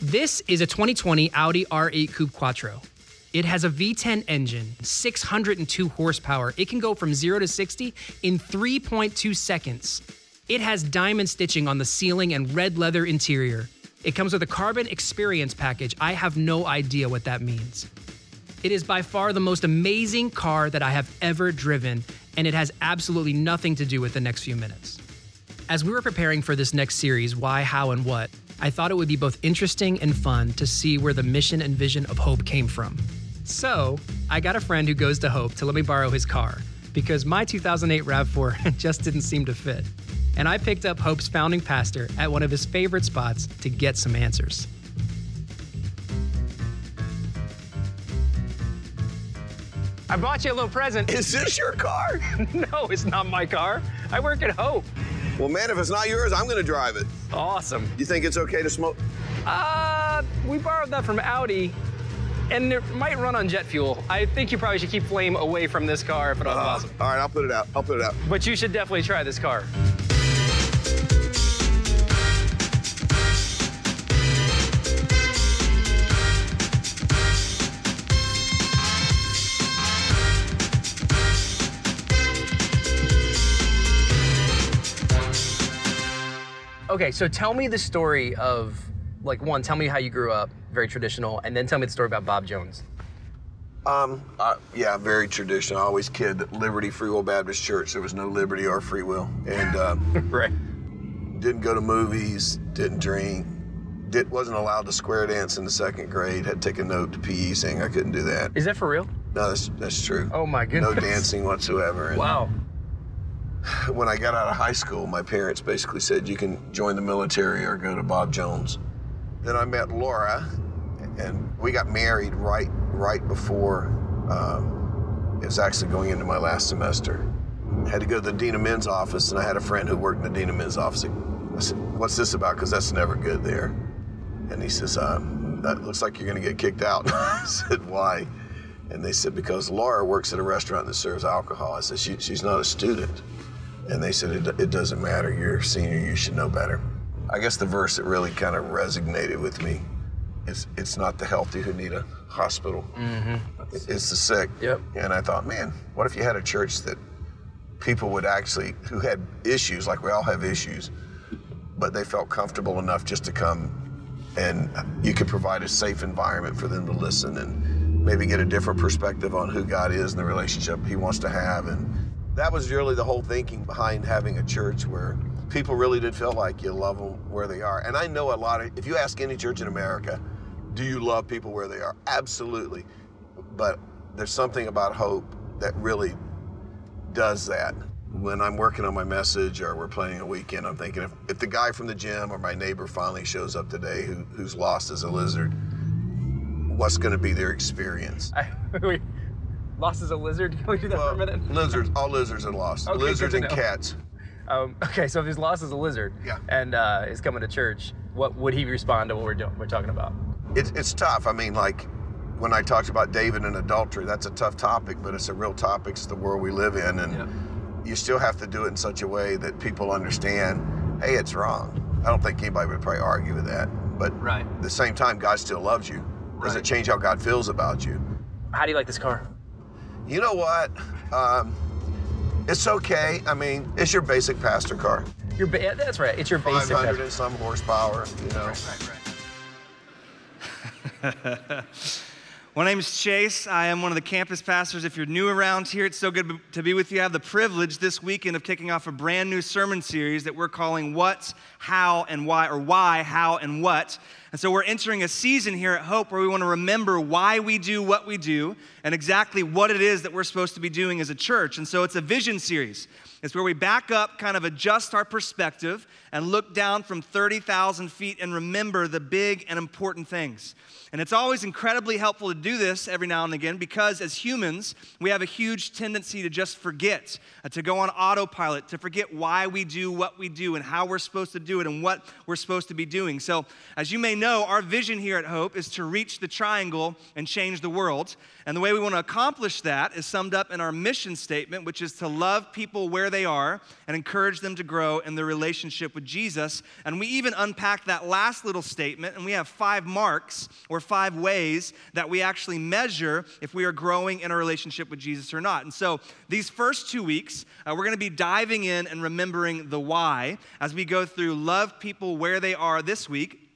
This is a 2020 Audi R8 Coupe Quattro. It has a V10 engine, 602 horsepower. It can go from 0 to 60 in 3.2 seconds. It has diamond stitching on the ceiling and red leather interior. It comes with a carbon experience package. I have no idea what that means. It is by far the most amazing car that I have ever driven, and it has absolutely nothing to do with the next few minutes. As we were preparing for this next series, Why, How, and What, I thought it would be both interesting and fun to see where the mission and vision of Hope came from. So, I got a friend who goes to Hope to let me borrow his car because my 2008 RAV4 just didn't seem to fit. And I picked up Hope's founding pastor at one of his favorite spots to get some answers. I bought you a little present. Is this your car? no, it's not my car. I work at Hope. Well, man, if it's not yours, I'm going to drive it. Awesome. You think it's okay to smoke? Uh, we borrowed that from Audi, and it might run on jet fuel. I think you probably should keep flame away from this car if at all Uh, possible. all right, I'll put it out. I'll put it out. But you should definitely try this car. Okay, so tell me the story of, like, one, tell me how you grew up, very traditional, and then tell me the story about Bob Jones. Um, uh, yeah, very traditional. I always kid that Liberty Free Will Baptist Church, there was no liberty or free will. And um, Right. didn't go to movies, didn't drink, did, wasn't allowed to square dance in the second grade, had to take a note to PE saying I couldn't do that. Is that for real? No, that's, that's true. Oh my goodness. No dancing whatsoever. Wow. when I got out of high school, my parents basically said you can join the military or go to Bob Jones. Then I met Laura, and we got married right right before um, it was actually going into my last semester. I had to go to the dean of men's office, and I had a friend who worked in the dean of men's office. I said, "What's this about? Because that's never good there." And he says, um, "That looks like you're going to get kicked out." I said, "Why?" And they said, "Because Laura works at a restaurant that serves alcohol." I said, she, "She's not a student." And they said, it, it doesn't matter. You're a senior. You should know better. I guess the verse that really kind of resonated with me is it's not the healthy who need a hospital. It- It's the sick. Yep. And I thought, man, what if you had a church that people would actually, who had issues, like we all have issues, but they felt comfortable enough just to come and you could provide a safe environment for them to listen and maybe get a different perspective on who God is and the relationship He wants to have. And that was really the whole thinking behind having a church where people really did feel like you love them where they are. And I know a lot of, if you ask any church in America, do you love people where they are? Absolutely. But there's something about hope that really does that. When I'm working on my message or we're planning a weekend, I'm thinking if, if the guy from the gym or my neighbor finally shows up today who, who's lost as a lizard, what's going to be their experience? I, wait, lost as a lizard? Can we do that for a minute? lizards, all lizards are lost. Okay, lizards and cats. Um, okay, so if he's lost as a lizard Yeah. and uh, is coming to church, what would he respond to what we're doing? We're talking about. It's, it's tough. I mean, like when I talked about David and adultery, that's a tough topic, but it's a real topic. It's the world we live in. And Yeah. you still have to do it in such a way that people understand hey, it's wrong. I don't think anybody would probably argue with that. But Right. at the same time, God still loves you. Does Right. it change how God feels about you? How do you like this car? You know what? Um, it's okay. I mean, it's your basic pastor car. Your ba- that's right. It's your basic. 500 and some horsepower, you know. My name is Chase. I am one of the campus pastors. If you're new around here, it's so good to be with you. I have the privilege this weekend of kicking off a brand new sermon series that we're calling What, How, and Why, or Why, How, and What. And so we're entering a season here at Hope where we want to remember why we do what we do and exactly what it is that we're supposed to be doing as a church. And so it's a vision series. It's where we back up, kind of adjust our perspective, and look down from 30,000 feet and remember the big and important things. And it's always incredibly helpful to do this every now and again because as humans, we have a huge tendency to just forget, uh, to go on autopilot, to forget why we do what we do and how we're supposed to do it and what we're supposed to be doing. So, as you may know, our vision here at Hope is to reach the triangle and change the world. And the way we want to accomplish that is summed up in our mission statement, which is to love people where they are and encourage them to grow in their relationship with Jesus. And we even unpack that last little statement, and we have five marks or five ways that we actually measure if we are growing in our relationship with Jesus or not. And so these first two weeks, uh, we're going to be diving in and remembering the why as we go through love people where they are this week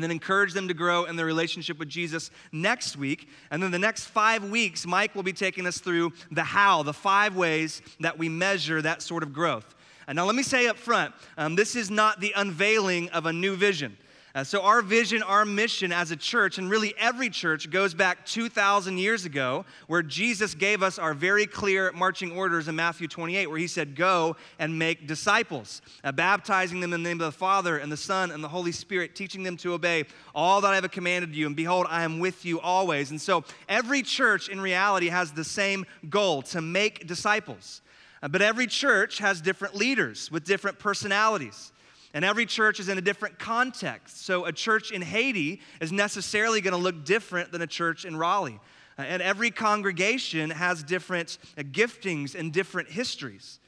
and then encourage them to grow in their relationship with Jesus next week. And then the next five weeks, Mike will be taking us through the how, the five ways that we measure that sort of growth. And now, let me say up front um, this is not the unveiling of a new vision. Uh, so, our vision, our mission as a church, and really every church, goes back 2,000 years ago, where Jesus gave us our very clear marching orders in Matthew 28, where he said, Go and make disciples, uh, baptizing them in the name of the Father and the Son and the Holy Spirit, teaching them to obey all that I have commanded you. And behold, I am with you always. And so, every church in reality has the same goal to make disciples. Uh, but every church has different leaders with different personalities. And every church is in a different context. So a church in Haiti is necessarily going to look different than a church in Raleigh. Uh, and every congregation has different uh, giftings and different histories.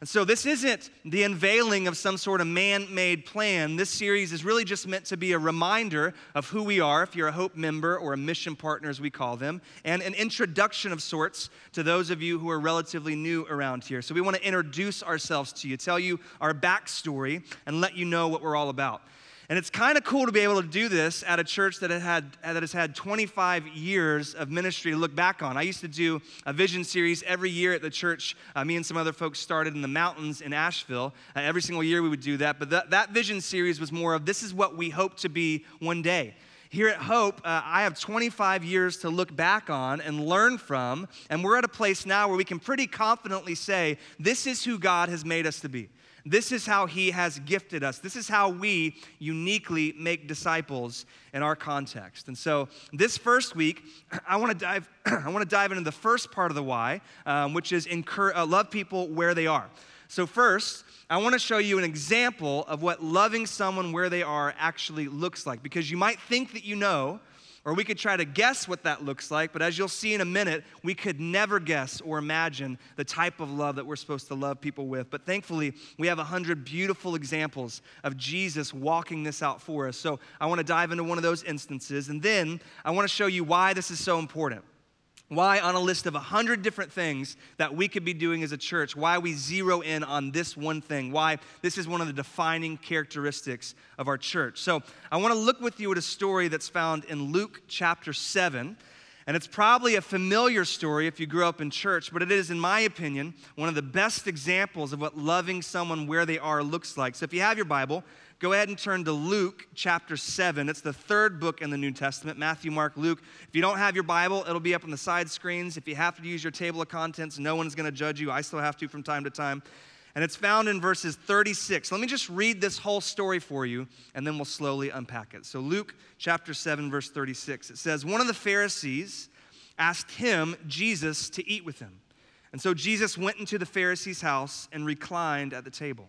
And so, this isn't the unveiling of some sort of man made plan. This series is really just meant to be a reminder of who we are, if you're a Hope member or a mission partner, as we call them, and an introduction of sorts to those of you who are relatively new around here. So, we want to introduce ourselves to you, tell you our backstory, and let you know what we're all about. And it's kind of cool to be able to do this at a church that, had, that has had 25 years of ministry to look back on. I used to do a vision series every year at the church. Uh, me and some other folks started in the mountains in Asheville. Uh, every single year we would do that. But that, that vision series was more of this is what we hope to be one day. Here at Hope, uh, I have 25 years to look back on and learn from, and we're at a place now where we can pretty confidently say, this is who God has made us to be. This is how He has gifted us. This is how we uniquely make disciples in our context. And so, this first week, I want to dive. I want to dive into the first part of the why, um, which is incur, uh, love people where they are. So, first, I want to show you an example of what loving someone where they are actually looks like, because you might think that you know or we could try to guess what that looks like, but as you'll see in a minute, we could never guess or imagine the type of love that we're supposed to love people with. But thankfully, we have a hundred beautiful examples of Jesus walking this out for us. So I want to dive into one of those instances, and then I want to show you why this is so important. Why, on a list of 100 different things that we could be doing as a church, why we zero in on this one thing, why this is one of the defining characteristics of our church. So, I want to look with you at a story that's found in Luke chapter 7. And it's probably a familiar story if you grew up in church, but it is, in my opinion, one of the best examples of what loving someone where they are looks like. So if you have your Bible, go ahead and turn to Luke chapter 7. It's the third book in the New Testament Matthew, Mark, Luke. If you don't have your Bible, it'll be up on the side screens. If you have to use your table of contents, no one's going to judge you. I still have to from time to time. And it's found in verses 36. Let me just read this whole story for you, and then we'll slowly unpack it. So, Luke chapter 7, verse 36, it says, One of the Pharisees asked him, Jesus, to eat with him. And so Jesus went into the Pharisee's house and reclined at the table.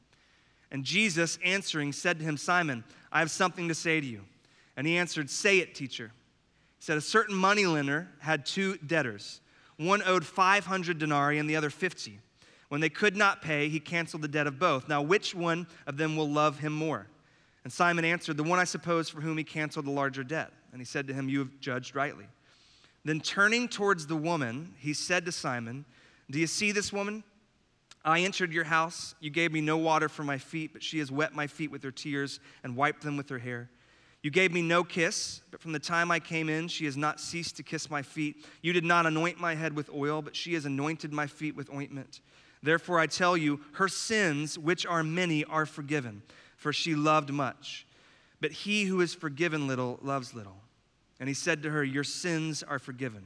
And Jesus, answering, said to him, Simon, I have something to say to you. And he answered, Say it, teacher. He said, A certain moneylender had two debtors. One owed 500 denarii and the other 50. When they could not pay, he canceled the debt of both. Now, which one of them will love him more? And Simon answered, The one I suppose for whom he canceled the larger debt. And he said to him, You have judged rightly. Then turning towards the woman, he said to Simon, Do you see this woman? I entered your house. You gave me no water for my feet, but she has wet my feet with her tears and wiped them with her hair. You gave me no kiss, but from the time I came in, she has not ceased to kiss my feet. You did not anoint my head with oil, but she has anointed my feet with ointment. Therefore, I tell you, her sins, which are many, are forgiven, for she loved much. But he who is forgiven little loves little. And he said to her, Your sins are forgiven.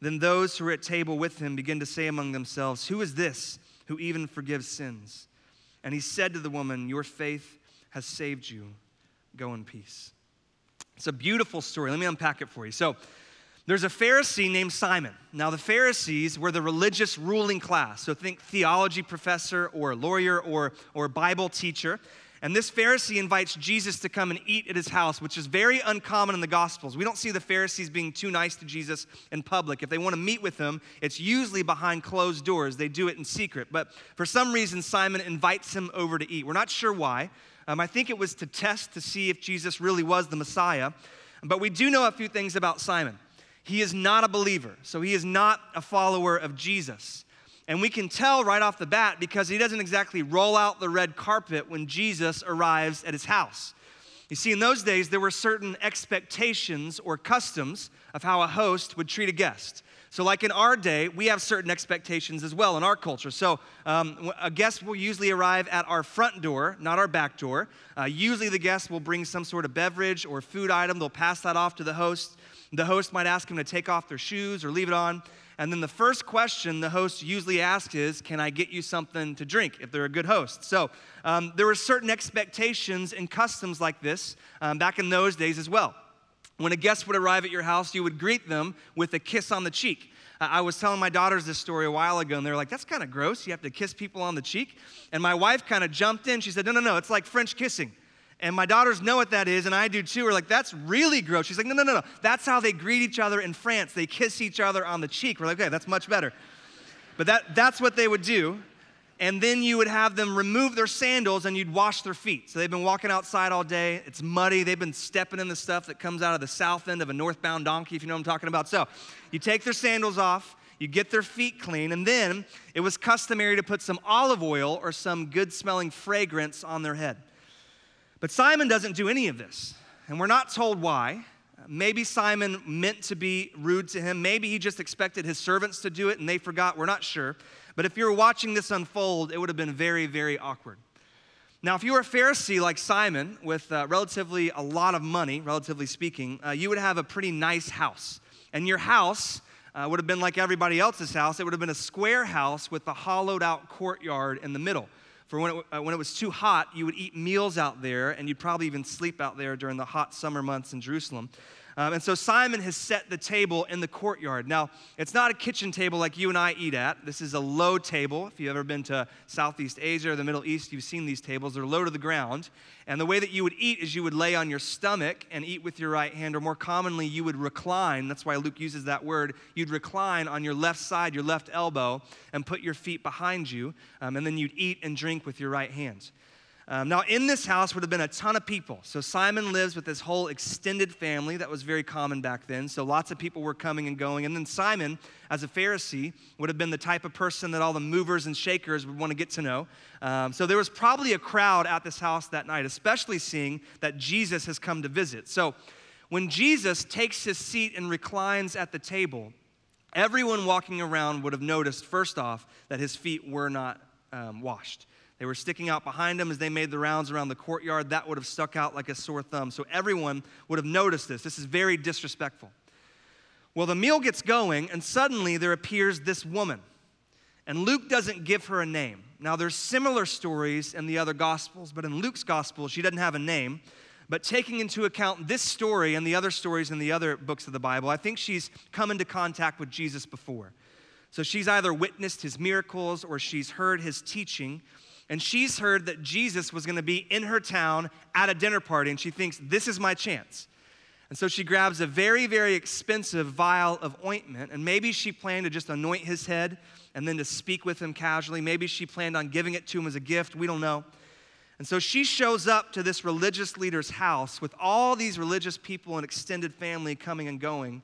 Then those who were at table with him began to say among themselves, Who is this who even forgives sins? And he said to the woman, Your faith has saved you. Go in peace. It's a beautiful story. Let me unpack it for you. So, there's a Pharisee named Simon. Now, the Pharisees were the religious ruling class. So, think theology professor or lawyer or, or Bible teacher. And this Pharisee invites Jesus to come and eat at his house, which is very uncommon in the Gospels. We don't see the Pharisees being too nice to Jesus in public. If they want to meet with him, it's usually behind closed doors. They do it in secret. But for some reason, Simon invites him over to eat. We're not sure why. Um, I think it was to test to see if Jesus really was the Messiah. But we do know a few things about Simon. He is not a believer, so he is not a follower of Jesus. And we can tell right off the bat because he doesn't exactly roll out the red carpet when Jesus arrives at his house. You see, in those days, there were certain expectations or customs of how a host would treat a guest. So, like in our day, we have certain expectations as well in our culture. So, um, a guest will usually arrive at our front door, not our back door. Uh, usually, the guest will bring some sort of beverage or food item. They'll pass that off to the host. The host might ask him to take off their shoes or leave it on. And then the first question the host usually asks is, Can I get you something to drink if they're a good host? So um, there were certain expectations and customs like this um, back in those days as well. When a guest would arrive at your house, you would greet them with a kiss on the cheek. I was telling my daughters this story a while ago, and they were like, that's kind of gross. You have to kiss people on the cheek. And my wife kind of jumped in. She said, no, no, no, it's like French kissing. And my daughters know what that is, and I do too. We're like, that's really gross. She's like, no, no, no, no. That's how they greet each other in France. They kiss each other on the cheek. We're like, okay, that's much better. But that, that's what they would do. And then you would have them remove their sandals and you'd wash their feet. So they've been walking outside all day. It's muddy. They've been stepping in the stuff that comes out of the south end of a northbound donkey, if you know what I'm talking about. So you take their sandals off, you get their feet clean, and then it was customary to put some olive oil or some good smelling fragrance on their head. But Simon doesn't do any of this, and we're not told why. Maybe Simon meant to be rude to him. Maybe he just expected his servants to do it and they forgot. We're not sure. But if you were watching this unfold, it would have been very, very awkward. Now, if you were a Pharisee like Simon with uh, relatively a lot of money, relatively speaking, uh, you would have a pretty nice house. And your house uh, would have been like everybody else's house. It would have been a square house with a hollowed out courtyard in the middle for when it, uh, when it was too hot, you would eat meals out there, and you'd probably even sleep out there during the hot summer months in Jerusalem. Um, and so Simon has set the table in the courtyard. Now, it's not a kitchen table like you and I eat at. This is a low table. If you've ever been to Southeast Asia or the Middle East, you've seen these tables. They're low to the ground. And the way that you would eat is you would lay on your stomach and eat with your right hand, or more commonly, you would recline. That's why Luke uses that word. You'd recline on your left side, your left elbow, and put your feet behind you. Um, and then you'd eat and drink with your right hand. Um, now, in this house would have been a ton of people. So, Simon lives with this whole extended family that was very common back then. So, lots of people were coming and going. And then, Simon, as a Pharisee, would have been the type of person that all the movers and shakers would want to get to know. Um, so, there was probably a crowd at this house that night, especially seeing that Jesus has come to visit. So, when Jesus takes his seat and reclines at the table, everyone walking around would have noticed, first off, that his feet were not um, washed. They were sticking out behind him as they made the rounds around the courtyard. That would have stuck out like a sore thumb. So everyone would have noticed this. This is very disrespectful. Well, the meal gets going, and suddenly there appears this woman. And Luke doesn't give her a name. Now, there's similar stories in the other Gospels, but in Luke's Gospel, she doesn't have a name. But taking into account this story and the other stories in the other books of the Bible, I think she's come into contact with Jesus before. So she's either witnessed his miracles or she's heard his teaching and she's heard that Jesus was going to be in her town at a dinner party, and she thinks, This is my chance. And so she grabs a very, very expensive vial of ointment, and maybe she planned to just anoint his head and then to speak with him casually. Maybe she planned on giving it to him as a gift. We don't know. And so she shows up to this religious leader's house with all these religious people and extended family coming and going.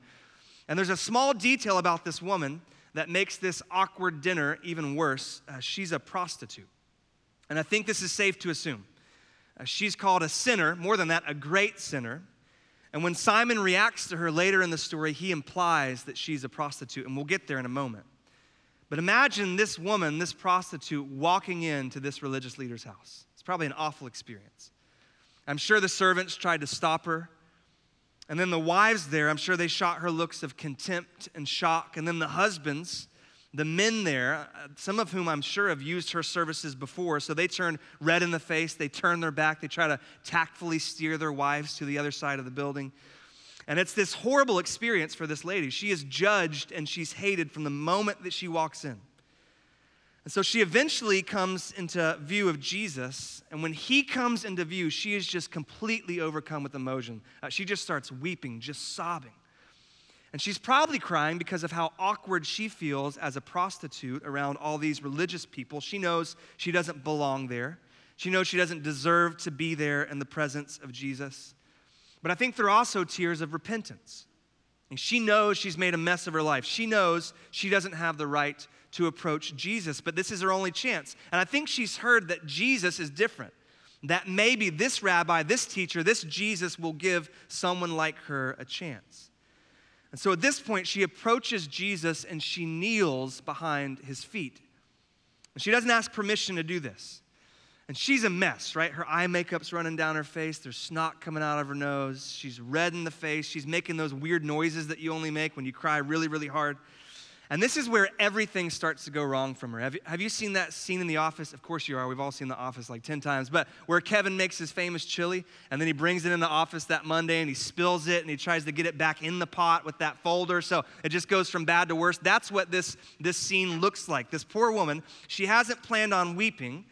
And there's a small detail about this woman that makes this awkward dinner even worse. Uh, she's a prostitute. And I think this is safe to assume. Uh, she's called a sinner, more than that, a great sinner. And when Simon reacts to her later in the story, he implies that she's a prostitute, and we'll get there in a moment. But imagine this woman, this prostitute, walking into this religious leader's house. It's probably an awful experience. I'm sure the servants tried to stop her. And then the wives there, I'm sure they shot her looks of contempt and shock. And then the husbands, the men there, uh, some of whom I'm sure have used her services before, so they turn red in the face, they turn their back, they try to tactfully steer their wives to the other side of the building. And it's this horrible experience for this lady. She is judged and she's hated from the moment that she walks in. And so she eventually comes into view of Jesus. And when he comes into view, she is just completely overcome with emotion. Uh, she just starts weeping, just sobbing. And she's probably crying because of how awkward she feels as a prostitute around all these religious people. She knows she doesn't belong there. She knows she doesn't deserve to be there in the presence of Jesus. But I think there are also tears of repentance. And she knows she's made a mess of her life. She knows she doesn't have the right to approach Jesus, but this is her only chance. And I think she's heard that Jesus is different, that maybe this rabbi, this teacher, this Jesus will give someone like her a chance. And so at this point, she approaches Jesus and she kneels behind his feet. And she doesn't ask permission to do this. And she's a mess, right? Her eye makeup's running down her face. There's snot coming out of her nose. She's red in the face. She's making those weird noises that you only make when you cry really, really hard. And this is where everything starts to go wrong from her. Have you, have you seen that scene in The Office? Of course you are. We've all seen The Office like 10 times. But where Kevin makes his famous chili and then he brings it in the office that Monday and he spills it and he tries to get it back in the pot with that folder. So it just goes from bad to worse. That's what this, this scene looks like. This poor woman, she hasn't planned on weeping.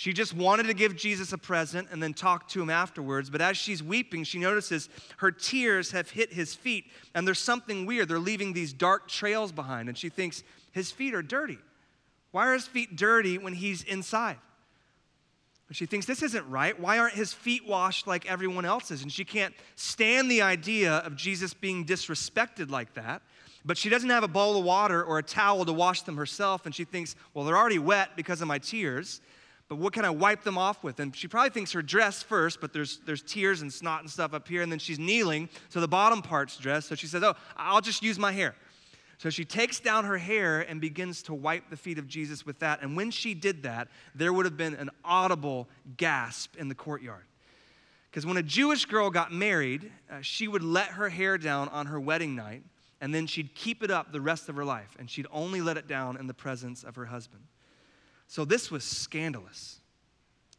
She just wanted to give Jesus a present and then talk to him afterwards. But as she's weeping, she notices her tears have hit his feet, and there's something weird. They're leaving these dark trails behind, and she thinks, his feet are dirty. Why are his feet dirty when he's inside? And she thinks, this isn't right. Why aren't his feet washed like everyone else's? And she can't stand the idea of Jesus being disrespected like that. But she doesn't have a bowl of water or a towel to wash them herself. And she thinks, well, they're already wet because of my tears but what can I wipe them off with? And she probably thinks her dress first, but there's, there's tears and snot and stuff up here, and then she's kneeling, so the bottom part's dressed. So she says, Oh, I'll just use my hair. So she takes down her hair and begins to wipe the feet of Jesus with that. And when she did that, there would have been an audible gasp in the courtyard. Because when a Jewish girl got married, uh, she would let her hair down on her wedding night, and then she'd keep it up the rest of her life, and she'd only let it down in the presence of her husband. So this was scandalous.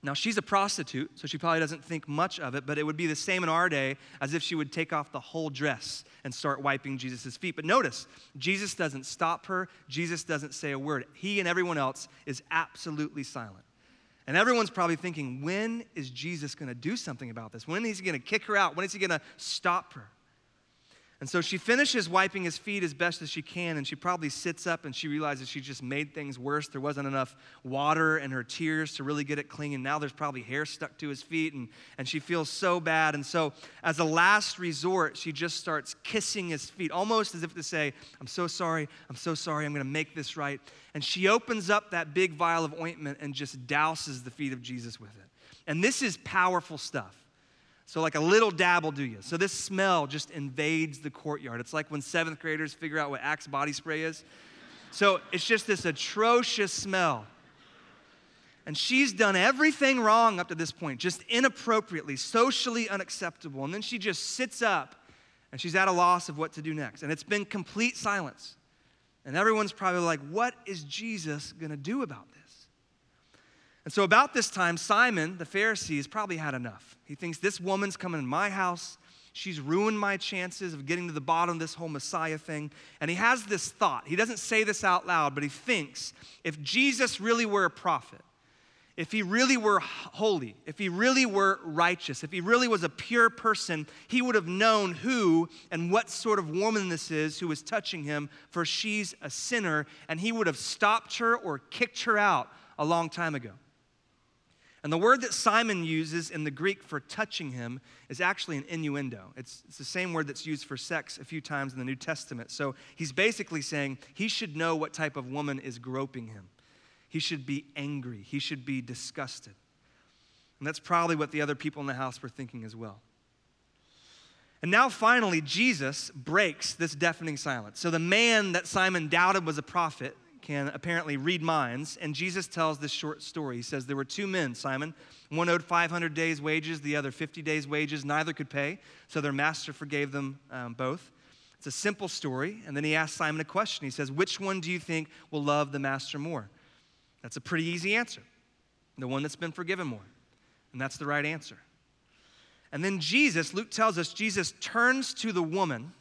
Now, she's a prostitute, so she probably doesn't think much of it, but it would be the same in our day as if she would take off the whole dress and start wiping Jesus' feet. But notice, Jesus doesn't stop her, Jesus doesn't say a word. He and everyone else is absolutely silent. And everyone's probably thinking, when is Jesus gonna do something about this? When is he gonna kick her out? When is he gonna stop her? And so she finishes wiping his feet as best as she can, and she probably sits up and she realizes she just made things worse. There wasn't enough water and her tears to really get it clean, and now there's probably hair stuck to his feet, and, and she feels so bad. And so, as a last resort, she just starts kissing his feet, almost as if to say, I'm so sorry, I'm so sorry, I'm gonna make this right. And she opens up that big vial of ointment and just douses the feet of Jesus with it. And this is powerful stuff. So, like a little dab will do you. So, this smell just invades the courtyard. It's like when seventh graders figure out what Axe body spray is. So, it's just this atrocious smell. And she's done everything wrong up to this point, just inappropriately, socially unacceptable. And then she just sits up and she's at a loss of what to do next. And it's been complete silence. And everyone's probably like, what is Jesus gonna do about? And so, about this time, Simon, the Pharisee, has probably had enough. He thinks this woman's coming in my house. She's ruined my chances of getting to the bottom of this whole Messiah thing. And he has this thought. He doesn't say this out loud, but he thinks if Jesus really were a prophet, if he really were holy, if he really were righteous, if he really was a pure person, he would have known who and what sort of woman this is who is touching him, for she's a sinner, and he would have stopped her or kicked her out a long time ago. And the word that Simon uses in the Greek for touching him is actually an innuendo. It's, it's, the same word that's used for sex a few times in the New Testament. So he's basically saying he should know what type of woman is groping him. He should be angry, he should be disgusted. And that's probably what the other people in the house were thinking as well. And now finally, Jesus breaks this deafening silence. So the man that Simon doubted was a prophet can apparently read minds, and Jesus tells this short story. He says, There were two men, Simon. One owed 500 days' wages, the other 50 days' wages. Neither could pay, so their master forgave them um, both. It's a simple story. And then he asks Simon a question. He says, Which one do you think will love the master more? That's a pretty easy answer. The one that's been forgiven more. And that's the right answer. And then Jesus, Luke tells us, Jesus turns to the woman,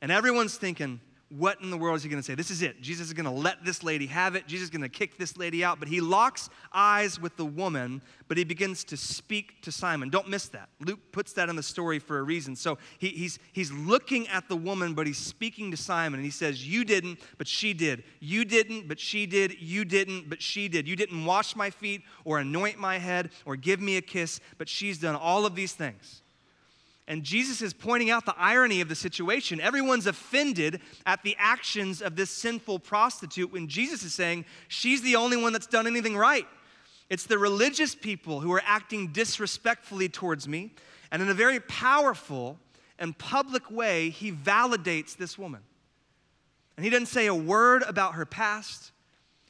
and everyone's thinking, what in the world is he going to say? This is it. Jesus is going to let this lady have it. Jesus is going to kick this lady out. But he locks eyes with the woman, but he begins to speak to Simon. Don't miss that. Luke puts that in the story for a reason. So he, he's, he's looking at the woman, but he's speaking to Simon. And he says, You didn't, but she did. You didn't, but she did. You didn't, but she did. You didn't wash my feet or anoint my head or give me a kiss, but she's done all of these things. And Jesus is pointing out the irony of the situation. Everyone's offended at the actions of this sinful prostitute when Jesus is saying she's the only one that's done anything right. It's the religious people who are acting disrespectfully towards me. And in a very powerful and public way, he validates this woman. And he doesn't say a word about her past,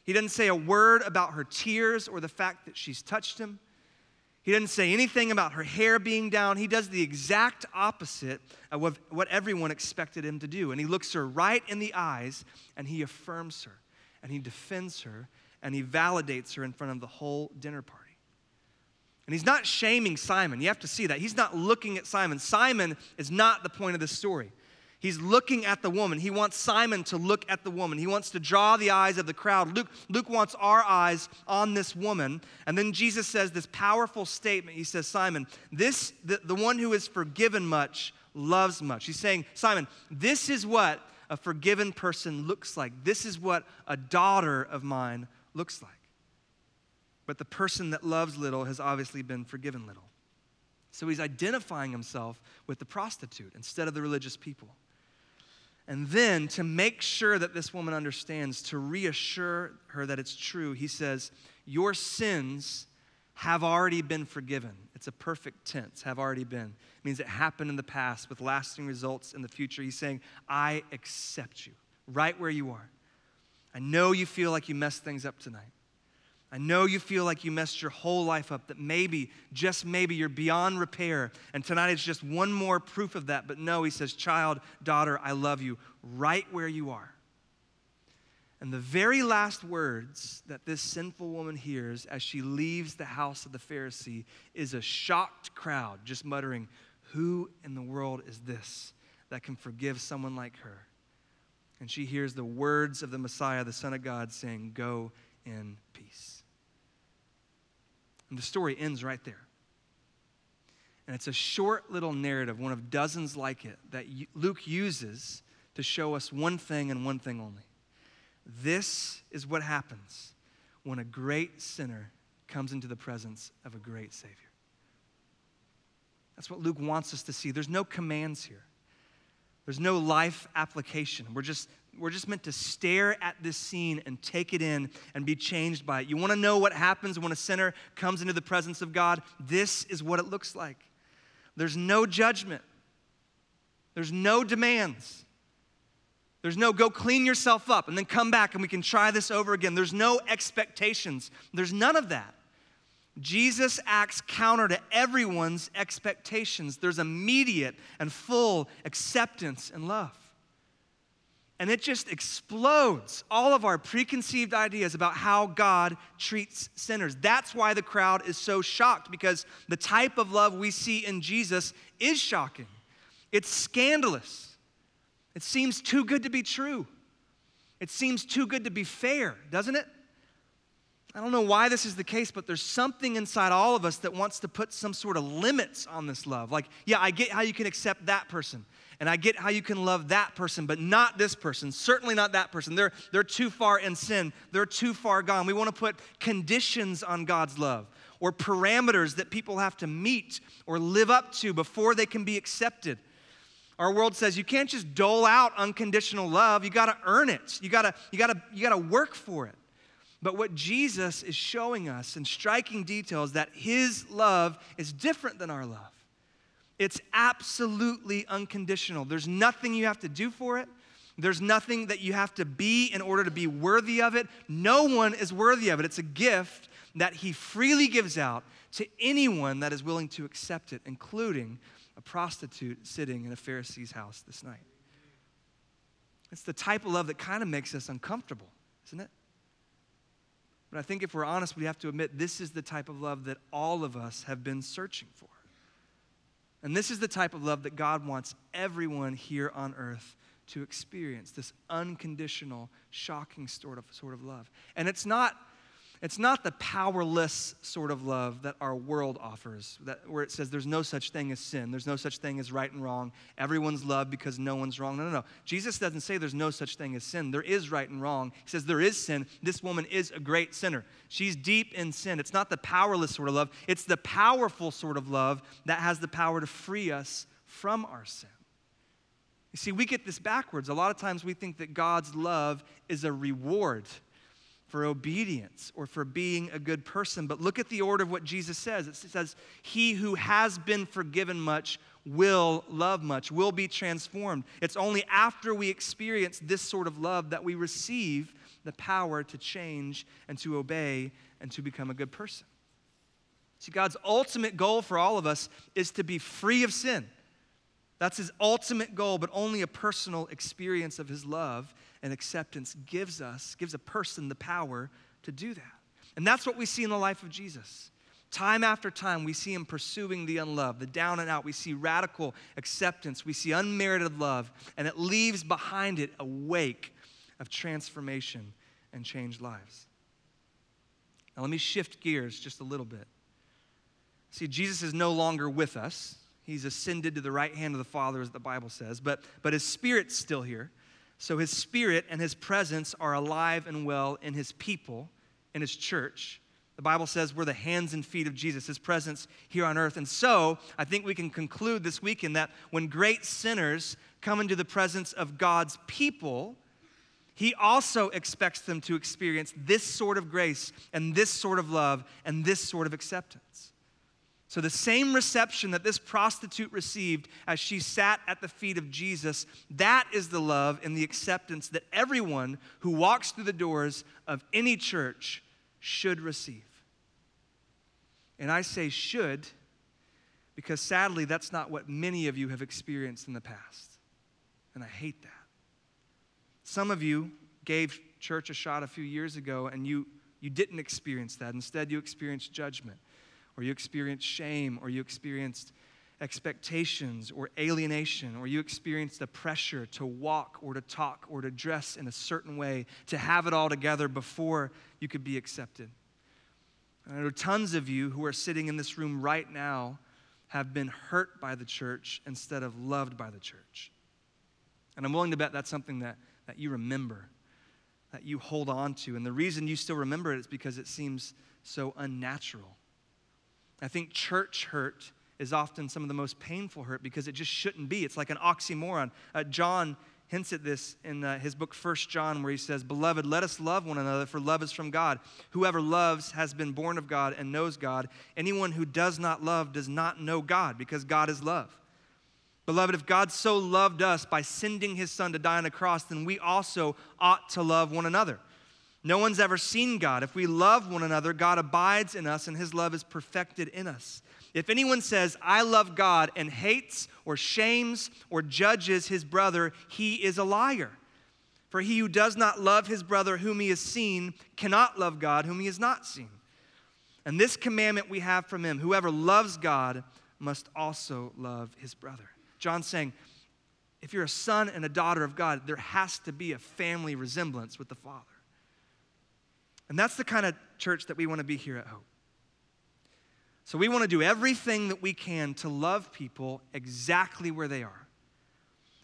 he doesn't say a word about her tears or the fact that she's touched him. He doesn't say anything about her hair being down. He does the exact opposite of what everyone expected him to do. And he looks her right in the eyes and he affirms her and he defends her and he validates her in front of the whole dinner party. And he's not shaming Simon. You have to see that. He's not looking at Simon. Simon is not the point of the story. He's looking at the woman. He wants Simon to look at the woman. He wants to draw the eyes of the crowd. Luke, Luke wants our eyes on this woman. And then Jesus says this powerful statement. He says, Simon, this the, the one who is forgiven much loves much. He's saying, Simon, this is what a forgiven person looks like. This is what a daughter of mine looks like. But the person that loves little has obviously been forgiven little. So he's identifying himself with the prostitute instead of the religious people. And then, to make sure that this woman understands, to reassure her that it's true, he says, Your sins have already been forgiven. It's a perfect tense, have already been. It means it happened in the past with lasting results in the future. He's saying, I accept you right where you are. I know you feel like you messed things up tonight. I know you feel like you messed your whole life up, that maybe, just maybe, you're beyond repair. And tonight is just one more proof of that. But no, he says, Child, daughter, I love you right where you are. And the very last words that this sinful woman hears as she leaves the house of the Pharisee is a shocked crowd just muttering, Who in the world is this that can forgive someone like her? And she hears the words of the Messiah, the Son of God, saying, Go in peace. And the story ends right there. And it's a short little narrative, one of dozens like it, that Luke uses to show us one thing and one thing only. This is what happens when a great sinner comes into the presence of a great Savior. That's what Luke wants us to see. There's no commands here. There's no life application. We're just, we're just meant to stare at this scene and take it in and be changed by it. You want to know what happens when a sinner comes into the presence of God? This is what it looks like. There's no judgment, there's no demands. There's no go clean yourself up and then come back and we can try this over again. There's no expectations. There's none of that. Jesus acts counter to everyone's expectations. There's immediate and full acceptance and love. And it just explodes all of our preconceived ideas about how God treats sinners. That's why the crowd is so shocked because the type of love we see in Jesus is shocking. It's scandalous. It seems too good to be true. It seems too good to be fair, doesn't it? I don't know why this is the case, but there's something inside all of us that wants to put some sort of limits on this love. Like, yeah, I get how you can accept that person, and I get how you can love that person, but not this person. Certainly not that person. They're, they're too far in sin, they're too far gone. We want to put conditions on God's love or parameters that people have to meet or live up to before they can be accepted. Our world says you can't just dole out unconditional love. You got to earn it. You got to you got to you got to work for it. But what Jesus is showing us in striking detail is that his love is different than our love. It's absolutely unconditional. There's nothing you have to do for it. There's nothing that you have to be in order to be worthy of it. No one is worthy of it. It's a gift that He freely gives out to anyone that is willing to accept it, including a prostitute sitting in a Pharisee's house this night. It's the type of love that kind of makes us uncomfortable, isn't it? But I think if we're honest, we have to admit this is the type of love that all of us have been searching for. And this is the type of love that God wants everyone here on earth to experience this unconditional, shocking sort of, sort of love. And it's not it's not the powerless sort of love that our world offers, that, where it says there's no such thing as sin, there's no such thing as right and wrong, everyone's loved because no one's wrong. No, no, no. Jesus doesn't say there's no such thing as sin. There is right and wrong. He says there is sin. This woman is a great sinner. She's deep in sin. It's not the powerless sort of love, it's the powerful sort of love that has the power to free us from our sin. You see, we get this backwards. A lot of times we think that God's love is a reward for obedience or for being a good person. But look at the order of what Jesus says. It says, He who has been forgiven much will love much, will be transformed. It's only after we experience this sort of love that we receive the power to change and to obey and to become a good person. See, God's ultimate goal for all of us is to be free of sin. That's his ultimate goal, but only a personal experience of his love and acceptance gives us, gives a person the power to do that. And that's what we see in the life of Jesus. Time after time, we see him pursuing the unloved, the down and out. We see radical acceptance. We see unmerited love, and it leaves behind it a wake of transformation and changed lives. Now, let me shift gears just a little bit. See, Jesus is no longer with us. He's ascended to the right hand of the Father, as the Bible says, but, but his spirit's still here. So his spirit and his presence are alive and well in his people, in his church. The Bible says we're the hands and feet of Jesus, his presence here on earth. And so I think we can conclude this weekend that when great sinners come into the presence of God's people, he also expects them to experience this sort of grace and this sort of love and this sort of acceptance. So, the same reception that this prostitute received as she sat at the feet of Jesus, that is the love and the acceptance that everyone who walks through the doors of any church should receive. And I say should because sadly, that's not what many of you have experienced in the past. And I hate that. Some of you gave church a shot a few years ago and you, you didn't experience that. Instead, you experienced judgment or you experienced shame, or you experienced expectations or alienation, or you experienced the pressure to walk or to talk or to dress in a certain way, to have it all together before you could be accepted. And there are tons of you who are sitting in this room right now have been hurt by the church instead of loved by the church. And I'm willing to bet that's something that, that you remember, that you hold on to. And the reason you still remember it is because it seems so unnatural. I think church hurt is often some of the most painful hurt because it just shouldn't be. It's like an oxymoron. Uh, John hints at this in uh, his book First John where he says, "Beloved, let us love one another for love is from God. Whoever loves has been born of God and knows God. Anyone who does not love does not know God because God is love." Beloved, if God so loved us by sending his son to die on a cross, then we also ought to love one another. No one's ever seen God. If we love one another, God abides in us and his love is perfected in us. If anyone says, I love God, and hates or shames or judges his brother, he is a liar. For he who does not love his brother whom he has seen cannot love God whom he has not seen. And this commandment we have from him whoever loves God must also love his brother. John's saying, if you're a son and a daughter of God, there has to be a family resemblance with the Father. And that's the kind of church that we want to be here at Hope. So we want to do everything that we can to love people exactly where they are.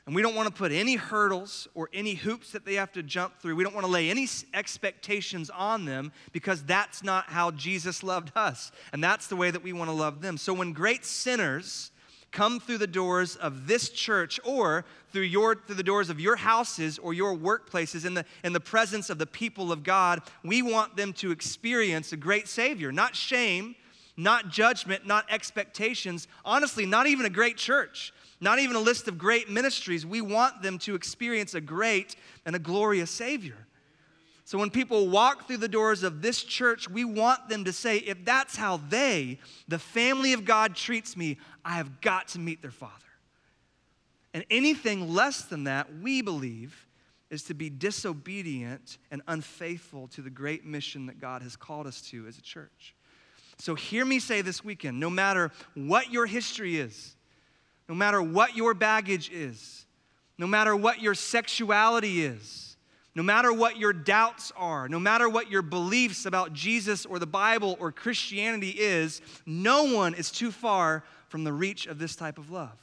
And we don't want to put any hurdles or any hoops that they have to jump through. We don't want to lay any expectations on them because that's not how Jesus loved us. And that's the way that we want to love them. So when great sinners come through the doors of this church or through, your, through the doors of your houses or your workplaces in the, in the presence of the people of God, we want them to experience a great Savior, not shame, not judgment, not expectations, honestly, not even a great church, not even a list of great ministries. We want them to experience a great and a glorious Savior. So when people walk through the doors of this church, we want them to say, if that's how they, the family of God, treats me, I have got to meet their Father. And anything less than that, we believe, is to be disobedient and unfaithful to the great mission that God has called us to as a church. So hear me say this weekend no matter what your history is, no matter what your baggage is, no matter what your sexuality is, no matter what your doubts are, no matter what your beliefs about Jesus or the Bible or Christianity is, no one is too far from the reach of this type of love.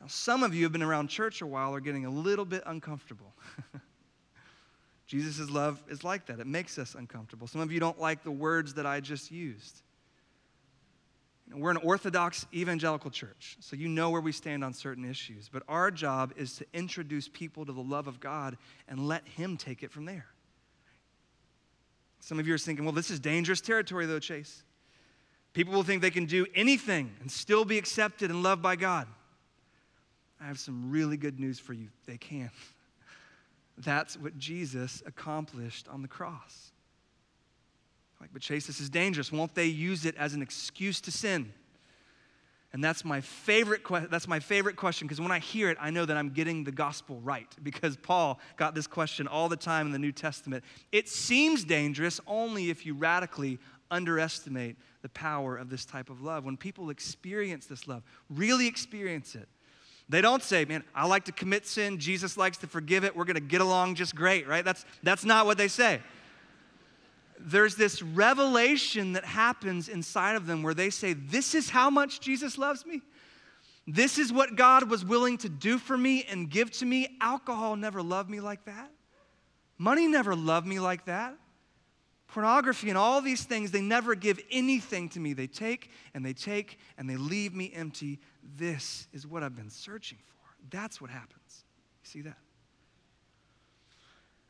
Now, some of you have been around church a while are getting a little bit uncomfortable. Jesus' love is like that, it makes us uncomfortable. Some of you don't like the words that I just used. We're an Orthodox evangelical church, so you know where we stand on certain issues. But our job is to introduce people to the love of God and let Him take it from there. Some of you are thinking, well, this is dangerous territory, though, Chase. People will think they can do anything and still be accepted and loved by God. I have some really good news for you. They can. That's what Jesus accomplished on the cross. Like, but Chase, this is dangerous. Won't they use it as an excuse to sin? And that's my favorite que- that's my favorite question because when I hear it, I know that I'm getting the gospel right because Paul got this question all the time in the New Testament. It seems dangerous only if you radically underestimate the power of this type of love. When people experience this love, really experience it, they don't say, man, I like to commit sin. Jesus likes to forgive it. We're going to get along just great, right? That's, that's not what they say. There's this revelation that happens inside of them where they say, This is how much Jesus loves me. This is what God was willing to do for me and give to me. Alcohol never loved me like that. Money never loved me like that. Pornography and all these things, they never give anything to me. They take and they take and they leave me empty. This is what I've been searching for. That's what happens. You see that?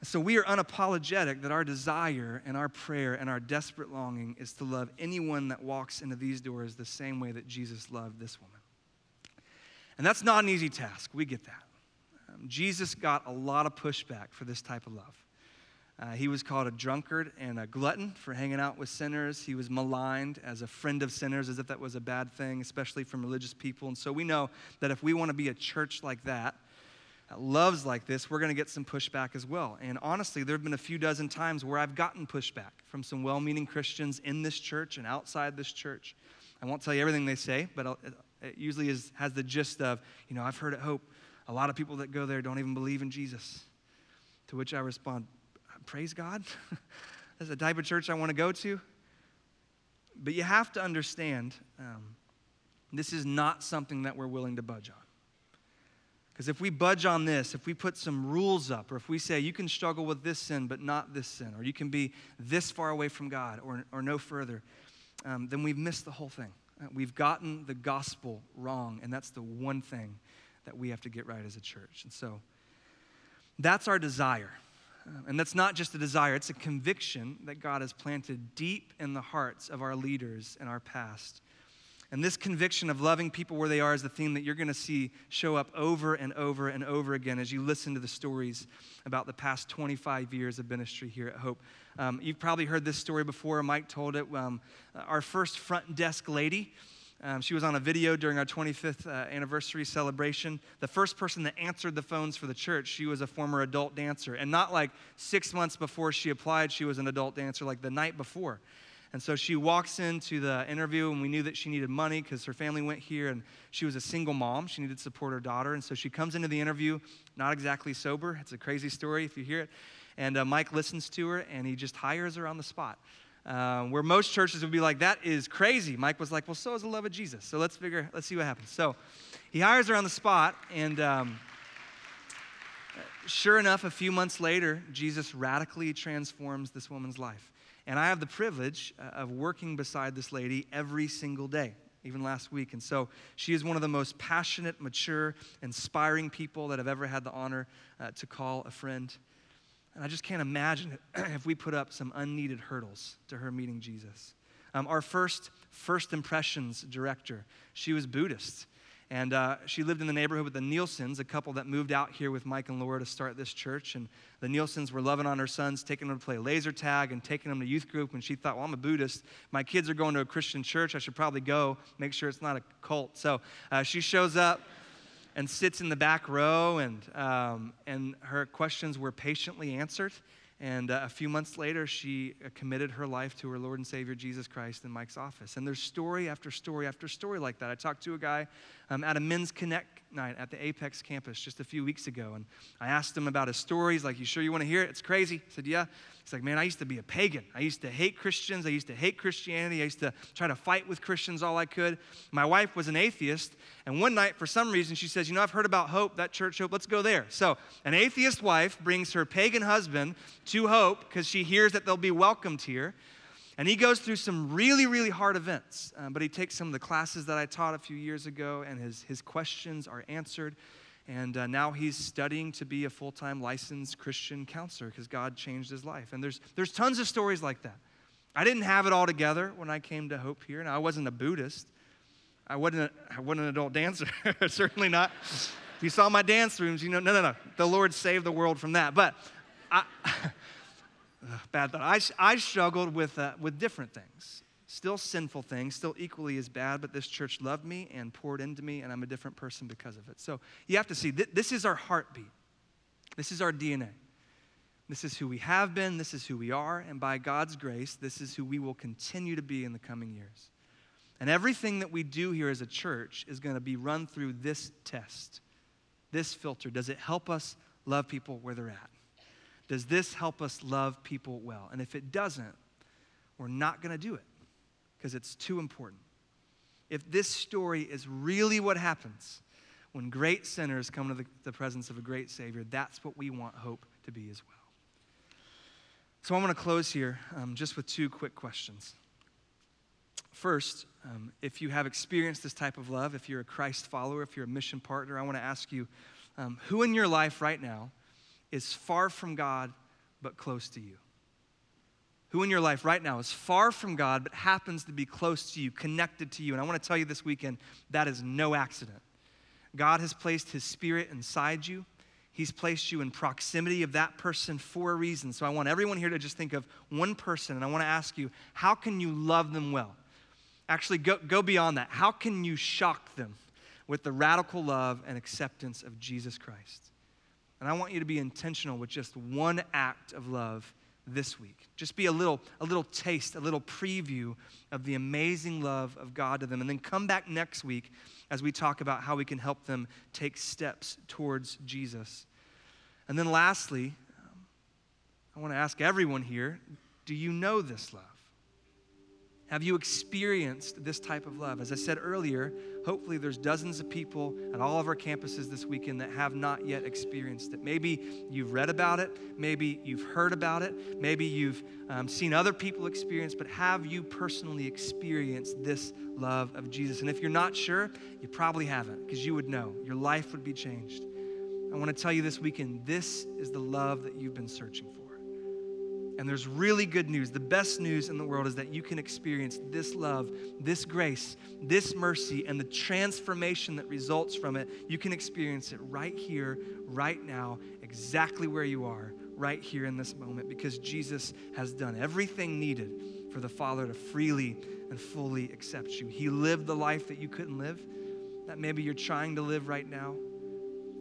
So we are unapologetic that our desire and our prayer and our desperate longing is to love anyone that walks into these doors the same way that Jesus loved this woman. And that's not an easy task. We get that. Um, Jesus got a lot of pushback for this type of love. Uh, he was called a drunkard and a glutton for hanging out with sinners. He was maligned as a friend of sinners, as if that was a bad thing, especially from religious people. And so we know that if we want to be a church like that, that loves like this, we're going to get some pushback as well. And honestly, there have been a few dozen times where I've gotten pushback from some well meaning Christians in this church and outside this church. I won't tell you everything they say, but it usually is, has the gist of, you know, I've heard at Hope, a lot of people that go there don't even believe in Jesus. To which I respond, praise God. That's the type of church I want to go to. But you have to understand um, this is not something that we're willing to budge on. Because if we budge on this, if we put some rules up, or if we say you can struggle with this sin but not this sin, or you can be this far away from God or, or no further, um, then we've missed the whole thing. Uh, we've gotten the gospel wrong, and that's the one thing that we have to get right as a church. And so that's our desire. And that's not just a desire, it's a conviction that God has planted deep in the hearts of our leaders in our past. And this conviction of loving people where they are is the theme that you're going to see show up over and over and over again as you listen to the stories about the past 25 years of ministry here at Hope. Um, you've probably heard this story before. Mike told it. Um, our first front desk lady um, she was on a video during our 25th uh, anniversary celebration. The first person that answered the phones for the church, she was a former adult dancer. And not like six months before she applied, she was an adult dancer, like the night before. And so she walks into the interview, and we knew that she needed money because her family went here, and she was a single mom. She needed to support her daughter. And so she comes into the interview, not exactly sober. It's a crazy story if you hear it. And uh, Mike listens to her, and he just hires her on the spot. Uh, where most churches would be like, that is crazy. Mike was like, well, so is the love of Jesus. So let's figure, let's see what happens. So he hires her on the spot, and um, sure enough, a few months later, Jesus radically transforms this woman's life. And I have the privilege uh, of working beside this lady every single day, even last week. And so she is one of the most passionate, mature, inspiring people that I've ever had the honor uh, to call a friend. And I just can't imagine if we put up some unneeded hurdles to her meeting Jesus. Um, our first First Impressions director, she was Buddhist. And uh, she lived in the neighborhood with the Nielsen's, a couple that moved out here with Mike and Laura to start this church. And the Nielsen's were loving on her sons, taking them to play laser tag and taking them to youth group. And she thought, well, I'm a Buddhist. My kids are going to a Christian church. I should probably go, make sure it's not a cult. So uh, she shows up and sits in the back row, and, um, and her questions were patiently answered. And uh, a few months later, she uh, committed her life to her Lord and Savior Jesus Christ in Mike's office. And there's story after story after story like that. I talked to a guy um, at a Men's Connect night at the Apex campus just a few weeks ago. And I asked him about his stories. Like, you sure you want to hear it? It's crazy. I said, Yeah. He's like, Man, I used to be a pagan. I used to hate Christians. I used to hate Christianity. I used to try to fight with Christians all I could. My wife was an atheist. And one night, for some reason, she says, You know, I've heard about Hope, that church Hope. Let's go there. So, an atheist wife brings her pagan husband to Hope because she hears that they'll be welcomed here. And he goes through some really, really hard events. Um, but he takes some of the classes that I taught a few years ago, and his, his questions are answered. And uh, now he's studying to be a full time licensed Christian counselor because God changed his life. And there's, there's tons of stories like that. I didn't have it all together when I came to Hope here. Now, I wasn't a Buddhist, I wasn't, a, I wasn't an adult dancer, certainly not. If you saw my dance rooms, you know, no, no, no. The Lord saved the world from that. But I. bad thought. I, I struggled with, uh, with different things, still sinful things, still equally as bad, but this church loved me and poured into me, and I'm a different person because of it. So you have to see, th- this is our heartbeat. This is our DNA. This is who we have been, this is who we are, and by God's grace, this is who we will continue to be in the coming years. And everything that we do here as a church is going to be run through this test, this filter. Does it help us love people where they're at? Does this help us love people well? And if it doesn't, we're not going to do it because it's too important. If this story is really what happens when great sinners come to the, the presence of a great Savior, that's what we want hope to be as well. So I want to close here um, just with two quick questions. First, um, if you have experienced this type of love, if you're a Christ follower, if you're a mission partner, I want to ask you um, who in your life right now is far from God but close to you? Who in your life right now is far from God but happens to be close to you, connected to you? And I want to tell you this weekend that is no accident. God has placed His Spirit inside you. He's placed you in proximity of that person for a reason. So I want everyone here to just think of one person, and I want to ask you, how can you love them well? Actually, go, go beyond that. How can you shock them with the radical love and acceptance of Jesus Christ? And I want you to be intentional with just one act of love this week. Just be a little, a little taste, a little preview of the amazing love of God to them. And then come back next week as we talk about how we can help them take steps towards Jesus. And then lastly, um, I want to ask everyone here do you know this love? Have you experienced this type of love? As I said earlier, hopefully there's dozens of people at all of our campuses this weekend that have not yet experienced it. Maybe you've read about it, maybe you've heard about it, maybe you've um, seen other people experience, but have you personally experienced this love of Jesus? And if you're not sure, you probably haven't because you would know. Your life would be changed. I want to tell you this weekend this is the love that you've been searching for. And there's really good news. The best news in the world is that you can experience this love, this grace, this mercy, and the transformation that results from it. You can experience it right here, right now, exactly where you are, right here in this moment, because Jesus has done everything needed for the Father to freely and fully accept you. He lived the life that you couldn't live, that maybe you're trying to live right now.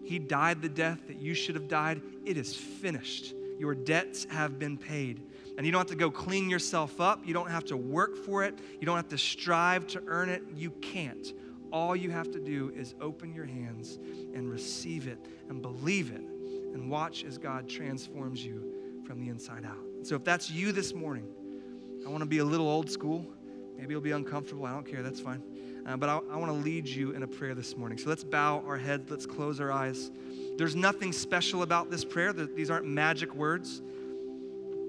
He died the death that you should have died. It is finished. Your debts have been paid. And you don't have to go clean yourself up. You don't have to work for it. You don't have to strive to earn it. You can't. All you have to do is open your hands and receive it and believe it and watch as God transforms you from the inside out. So if that's you this morning, I want to be a little old school. Maybe it'll be uncomfortable. I don't care. That's fine. Uh, but I, I want to lead you in a prayer this morning. So let's bow our heads. Let's close our eyes. There's nothing special about this prayer. These aren't magic words,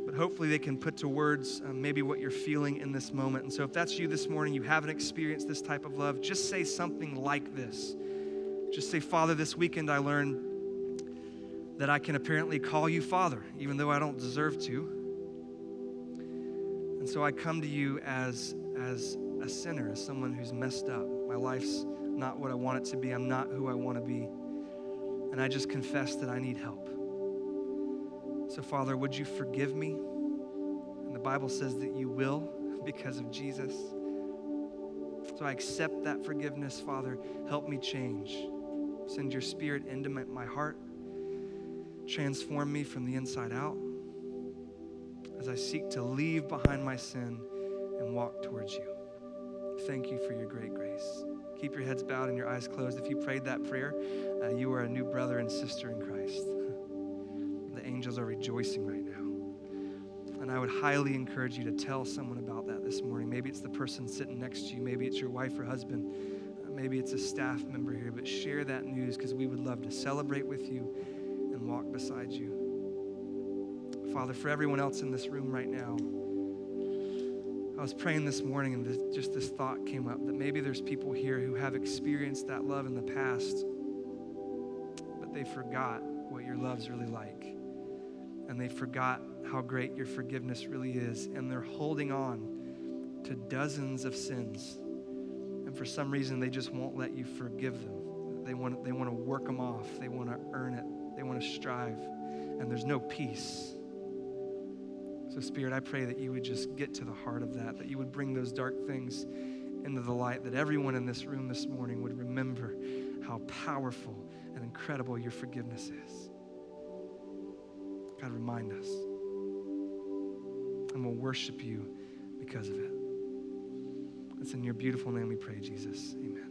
but hopefully they can put to words um, maybe what you're feeling in this moment. And so if that's you this morning, you haven't experienced this type of love, just say something like this. Just say, Father, this weekend I learned that I can apparently call you Father, even though I don't deserve to. And so I come to you as, as a sinner, as someone who's messed up. My life's not what I want it to be. I'm not who I want to be. And I just confess that I need help. So, Father, would you forgive me? And the Bible says that you will because of Jesus. So I accept that forgiveness, Father. Help me change. Send your spirit into my, heart. Transform me from the inside out as I seek to leave behind my sin and walk towards you. Thank you for your great grace. Keep your heads bowed and your eyes closed. If you prayed that prayer, uh, you are a new brother and sister in Christ. the angels are rejoicing right now. And I would highly encourage you to tell someone about that this morning. Maybe it's the person sitting next to you, maybe it's your wife or husband, uh, maybe it's a staff member here, but share that news because we would love to celebrate with you and walk beside you. Father, for everyone else in this room right now, I was praying this morning and this, just this thought came up that maybe there's people here who have experienced that love in the past, they forgot what your love's really like. And they forgot how great your forgiveness really is. And they're holding on to dozens of sins. And for some reason, they just won't let you forgive them. They want, they want to work them off, they want to earn it, they want to strive. And there's no peace. So, Spirit, I pray that you would just get to the heart of that, that you would bring those dark things into the light, that everyone in this room this morning would remember how powerful and incredible your forgiveness is. God, remind us. And we'll worship you because of it. It's in your beautiful name we pray, Jesus. Amen.